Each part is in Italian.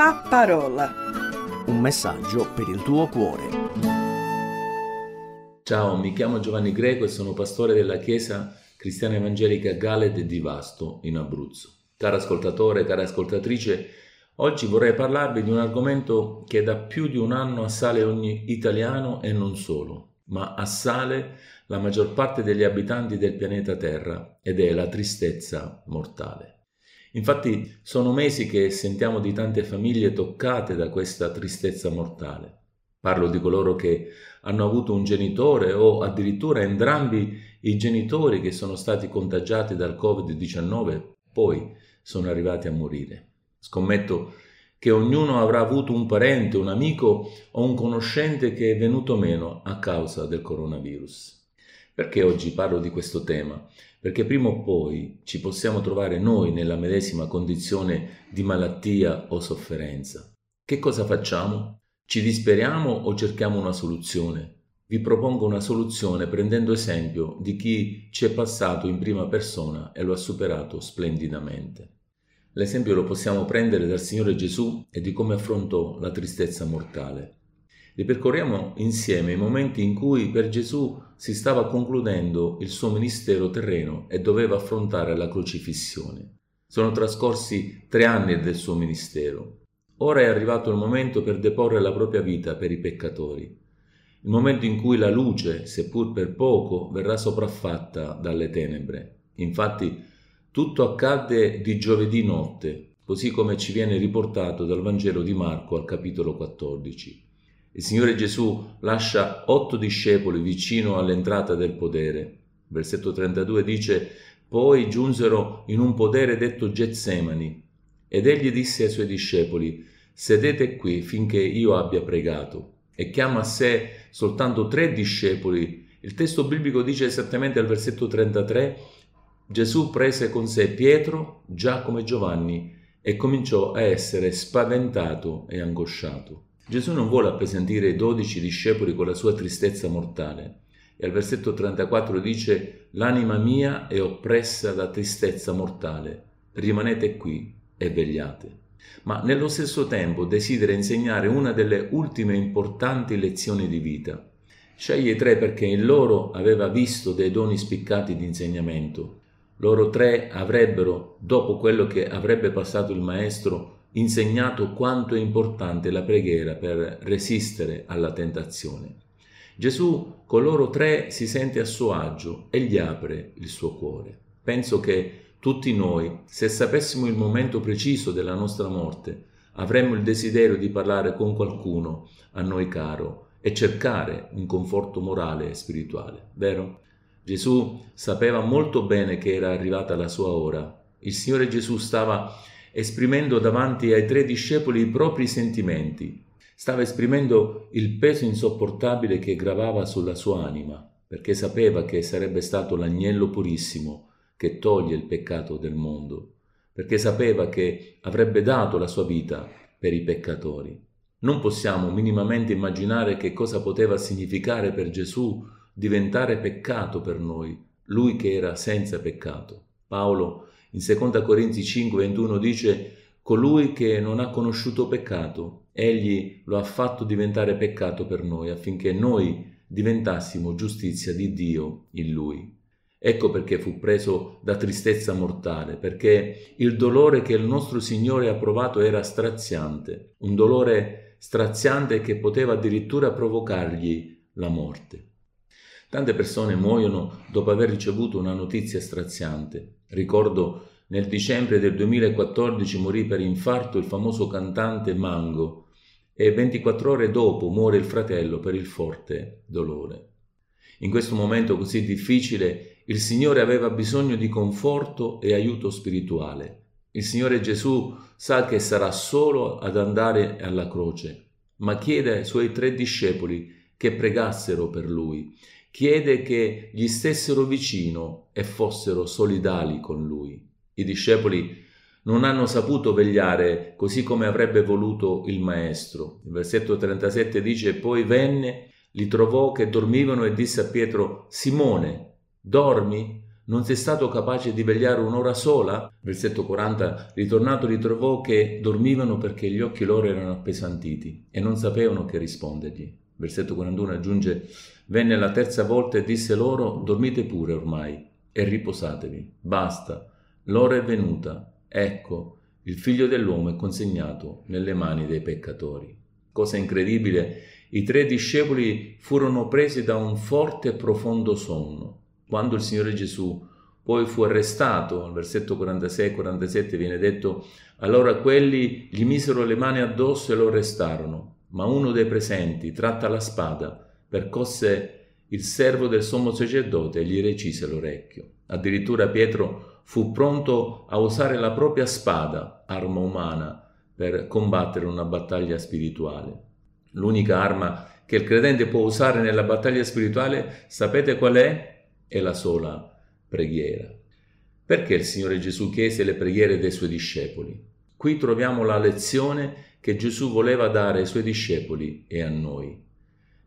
La parola. Un messaggio per il tuo cuore. Ciao, mi chiamo Giovanni Greco e sono pastore della Chiesa Cristiana Evangelica Galed di Vasto, in Abruzzo. Caro ascoltatore, cara ascoltatrice, oggi vorrei parlarvi di un argomento che da più di un anno assale ogni italiano e non solo, ma assale la maggior parte degli abitanti del pianeta Terra ed è la tristezza mortale. Infatti sono mesi che sentiamo di tante famiglie toccate da questa tristezza mortale. Parlo di coloro che hanno avuto un genitore o addirittura entrambi i genitori che sono stati contagiati dal Covid-19 poi sono arrivati a morire. Scommetto che ognuno avrà avuto un parente, un amico o un conoscente che è venuto meno a causa del coronavirus. Perché oggi parlo di questo tema? Perché prima o poi ci possiamo trovare noi nella medesima condizione di malattia o sofferenza. Che cosa facciamo? Ci disperiamo o cerchiamo una soluzione? Vi propongo una soluzione prendendo esempio di chi ci è passato in prima persona e lo ha superato splendidamente. L'esempio lo possiamo prendere dal Signore Gesù e di come affrontò la tristezza mortale. Ripercorriamo insieme i momenti in cui per Gesù si stava concludendo il suo ministero terreno e doveva affrontare la crocifissione. Sono trascorsi tre anni del suo ministero. Ora è arrivato il momento per deporre la propria vita per i peccatori. Il momento in cui la luce, seppur per poco, verrà sopraffatta dalle tenebre. Infatti, tutto accadde di giovedì notte, così come ci viene riportato dal Vangelo di Marco al capitolo 14. Il Signore Gesù lascia otto discepoli vicino all'entrata del podere. Versetto 32 dice, poi giunsero in un podere detto Getsemani, ed egli disse ai suoi discepoli, sedete qui finché io abbia pregato, e chiama a sé soltanto tre discepoli. Il testo biblico dice esattamente al versetto 33, Gesù prese con sé Pietro, Giacomo e Giovanni e cominciò a essere spaventato e angosciato. Gesù non vuole appesantire i dodici discepoli con la sua tristezza mortale. E al versetto 34 dice, L'anima mia è oppressa da tristezza mortale, rimanete qui e vegliate. Ma nello stesso tempo desidera insegnare una delle ultime importanti lezioni di vita. Sceglie tre perché in loro aveva visto dei doni spiccati di insegnamento. Loro tre avrebbero, dopo quello che avrebbe passato il Maestro, insegnato quanto è importante la preghiera per resistere alla tentazione. Gesù con loro tre si sente a suo agio e gli apre il suo cuore. Penso che tutti noi, se sapessimo il momento preciso della nostra morte, avremmo il desiderio di parlare con qualcuno a noi caro e cercare un conforto morale e spirituale, vero? Gesù sapeva molto bene che era arrivata la sua ora. Il Signore Gesù stava esprimendo davanti ai tre discepoli i propri sentimenti. Stava esprimendo il peso insopportabile che gravava sulla sua anima, perché sapeva che sarebbe stato l'agnello purissimo che toglie il peccato del mondo, perché sapeva che avrebbe dato la sua vita per i peccatori. Non possiamo minimamente immaginare che cosa poteva significare per Gesù diventare peccato per noi, lui che era senza peccato. Paolo in 2 Corinzi 5, 21 dice colui che non ha conosciuto peccato, egli lo ha fatto diventare peccato per noi affinché noi diventassimo giustizia di Dio in lui. Ecco perché fu preso da tristezza mortale, perché il dolore che il nostro Signore ha provato era straziante, un dolore straziante che poteva addirittura provocargli la morte. Tante persone muoiono dopo aver ricevuto una notizia straziante. Ricordo nel dicembre del 2014 morì per infarto il famoso cantante Mango e 24 ore dopo muore il fratello per il forte dolore. In questo momento così difficile il Signore aveva bisogno di conforto e aiuto spirituale. Il Signore Gesù sa che sarà solo ad andare alla croce, ma chiede ai suoi tre discepoli che pregassero per lui chiede che gli stessero vicino e fossero solidali con lui. I discepoli non hanno saputo vegliare così come avrebbe voluto il maestro. Il versetto 37 dice poi venne, li trovò che dormivano e disse a Pietro Simone, dormi? non sei stato capace di vegliare un'ora sola? Versetto 40. Ritornato ritrovò che dormivano perché gli occhi loro erano appesantiti e non sapevano che rispondergli. Versetto 41 aggiunge, venne la terza volta e disse loro, dormite pure ormai e riposatevi. Basta, l'ora è venuta. Ecco, il figlio dell'uomo è consegnato nelle mani dei peccatori. Cosa incredibile, i tre discepoli furono presi da un forte e profondo sonno. Quando il Signore Gesù poi fu arrestato, al versetto 46 47 viene detto, allora quelli gli misero le mani addosso e lo arrestarono, ma uno dei presenti, tratta la spada, percosse il servo del sommo sacerdote e gli recise l'orecchio. Addirittura Pietro fu pronto a usare la propria spada, arma umana, per combattere una battaglia spirituale. L'unica arma che il credente può usare nella battaglia spirituale, sapete qual è? È la sola preghiera. Perché il Signore Gesù chiese le preghiere dei suoi discepoli? Qui troviamo la lezione che Gesù voleva dare ai suoi discepoli e a noi.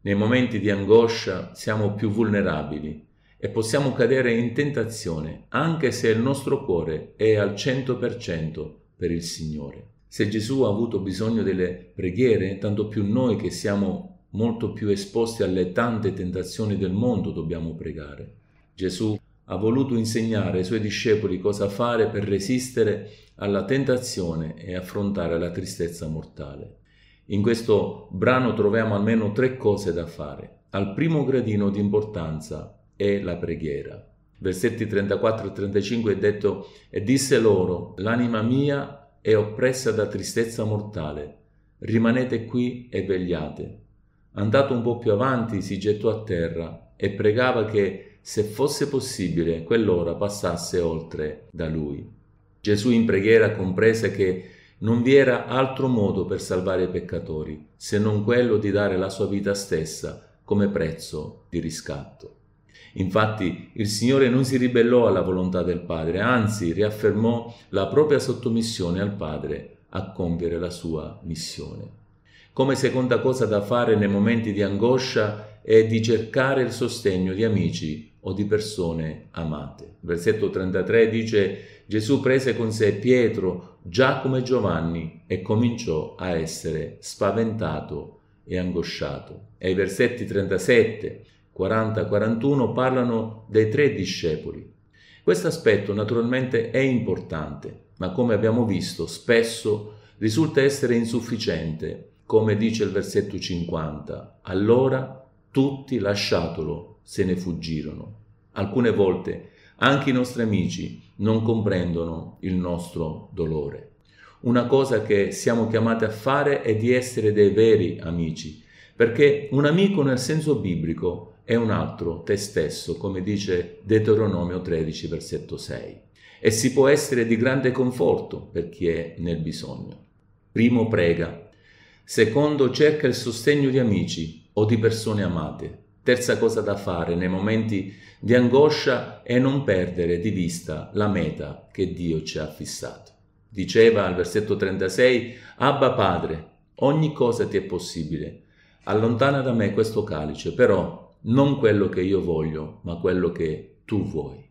Nei momenti di angoscia siamo più vulnerabili e possiamo cadere in tentazione anche se il nostro cuore è al 100% per il Signore. Se Gesù ha avuto bisogno delle preghiere, tanto più noi che siamo molto più esposti alle tante tentazioni del mondo dobbiamo pregare. Gesù ha voluto insegnare ai suoi discepoli cosa fare per resistere alla tentazione e affrontare la tristezza mortale. In questo brano troviamo almeno tre cose da fare. Al primo gradino di importanza è la preghiera. Versetti 34 e 35 è detto, e disse loro, l'anima mia è oppressa da tristezza mortale, rimanete qui e vegliate. Andato un po' più avanti si gettò a terra e pregava che, se fosse possibile, quell'ora passasse oltre da lui. Gesù in preghiera comprese che non vi era altro modo per salvare i peccatori se non quello di dare la sua vita stessa come prezzo di riscatto. Infatti il Signore non si ribellò alla volontà del Padre, anzi riaffermò la propria sottomissione al Padre a compiere la sua missione. Come seconda cosa da fare nei momenti di angoscia è di cercare il sostegno di amici o di persone amate. Versetto 33 dice Gesù prese con sé Pietro, Giacomo e Giovanni e cominciò a essere spaventato e angosciato. E i versetti 37, 40, 41 parlano dei tre discepoli. Questo aspetto naturalmente è importante, ma come abbiamo visto spesso risulta essere insufficiente, come dice il versetto 50. Allora tutti lasciatolo se ne fuggirono. Alcune volte anche i nostri amici non comprendono il nostro dolore. Una cosa che siamo chiamati a fare è di essere dei veri amici, perché un amico nel senso biblico è un altro te stesso, come dice Deuteronomio 13, versetto 6. E si può essere di grande conforto per chi è nel bisogno. Primo, prega. Secondo, cerca il sostegno di amici o di persone amate. Terza cosa da fare nei momenti di angoscia è non perdere di vista la meta che Dio ci ha fissato. Diceva al versetto 36, Abba Padre, ogni cosa ti è possibile, allontana da me questo calice, però non quello che io voglio, ma quello che tu vuoi.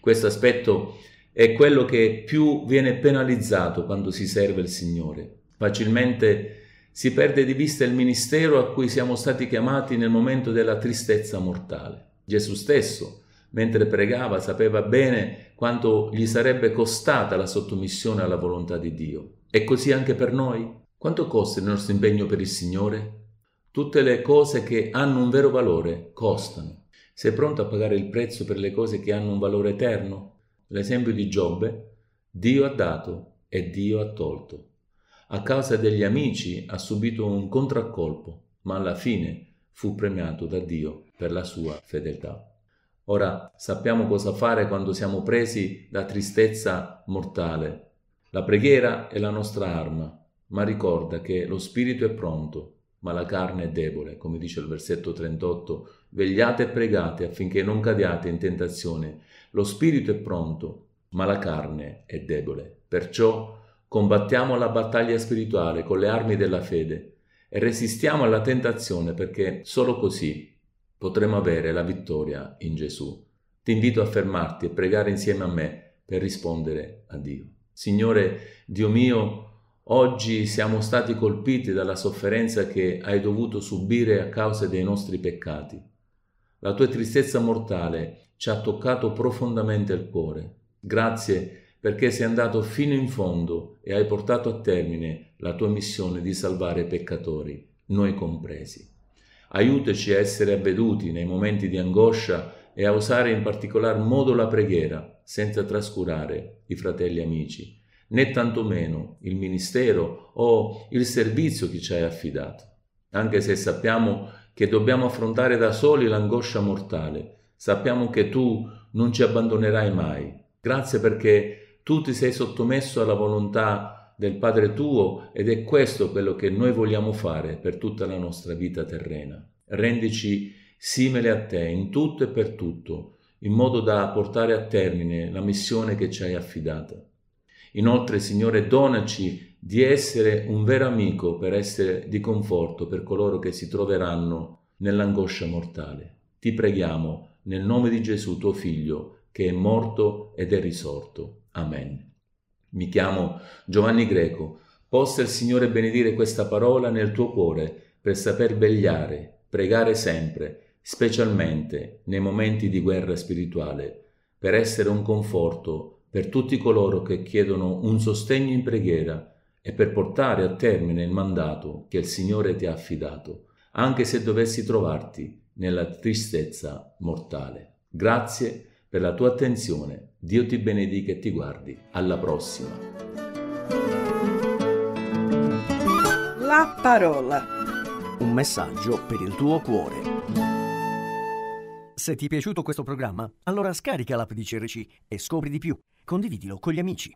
Questo aspetto è quello che più viene penalizzato quando si serve il Signore. Facilmente si perde di vista il ministero a cui siamo stati chiamati nel momento della tristezza mortale. Gesù stesso, mentre pregava, sapeva bene quanto gli sarebbe costata la sottomissione alla volontà di Dio. E così anche per noi. Quanto costa il nostro impegno per il Signore? Tutte le cose che hanno un vero valore costano. Sei pronto a pagare il prezzo per le cose che hanno un valore eterno? L'esempio di Giobbe, Dio ha dato e Dio ha tolto a causa degli amici ha subito un contraccolpo, ma alla fine fu premiato da Dio per la sua fedeltà. Ora sappiamo cosa fare quando siamo presi da tristezza mortale. La preghiera è la nostra arma, ma ricorda che lo spirito è pronto, ma la carne è debole, come dice il versetto 38. Vegliate e pregate affinché non cadiate in tentazione. Lo spirito è pronto, ma la carne è debole. Perciò Combattiamo la battaglia spirituale con le armi della fede e resistiamo alla tentazione perché solo così potremo avere la vittoria in Gesù. Ti invito a fermarti e pregare insieme a me per rispondere a Dio. Signore Dio mio, oggi siamo stati colpiti dalla sofferenza che hai dovuto subire a causa dei nostri peccati. La tua tristezza mortale ci ha toccato profondamente il cuore. Grazie perché sei andato fino in fondo e hai portato a termine la tua missione di salvare peccatori, noi compresi. Aiutaci a essere avveduti nei momenti di angoscia e a usare in particolar modo la preghiera, senza trascurare i fratelli amici, né tantomeno il ministero o il servizio che ci hai affidato. Anche se sappiamo che dobbiamo affrontare da soli l'angoscia mortale, sappiamo che tu non ci abbandonerai mai. Grazie perché tu ti sei sottomesso alla volontà del Padre tuo ed è questo quello che noi vogliamo fare per tutta la nostra vita terrena. Rendici simili a te in tutto e per tutto, in modo da portare a termine la missione che ci hai affidata. Inoltre, Signore, donaci di essere un vero amico per essere di conforto per coloro che si troveranno nell'angoscia mortale. Ti preghiamo nel nome di Gesù, tuo Figlio, che è morto ed è risorto. Amen. Mi chiamo Giovanni Greco. Possa il Signore benedire questa parola nel tuo cuore per saper vegliare, pregare sempre, specialmente nei momenti di guerra spirituale, per essere un conforto per tutti coloro che chiedono un sostegno in preghiera e per portare a termine il mandato che il Signore ti ha affidato, anche se dovessi trovarti nella tristezza mortale. Grazie per la tua attenzione. Dio ti benedica e ti guardi. Alla prossima. La parola. Un messaggio per il tuo cuore. Se ti è piaciuto questo programma, allora scarica l'app di CRC e scopri di più. Condividilo con gli amici.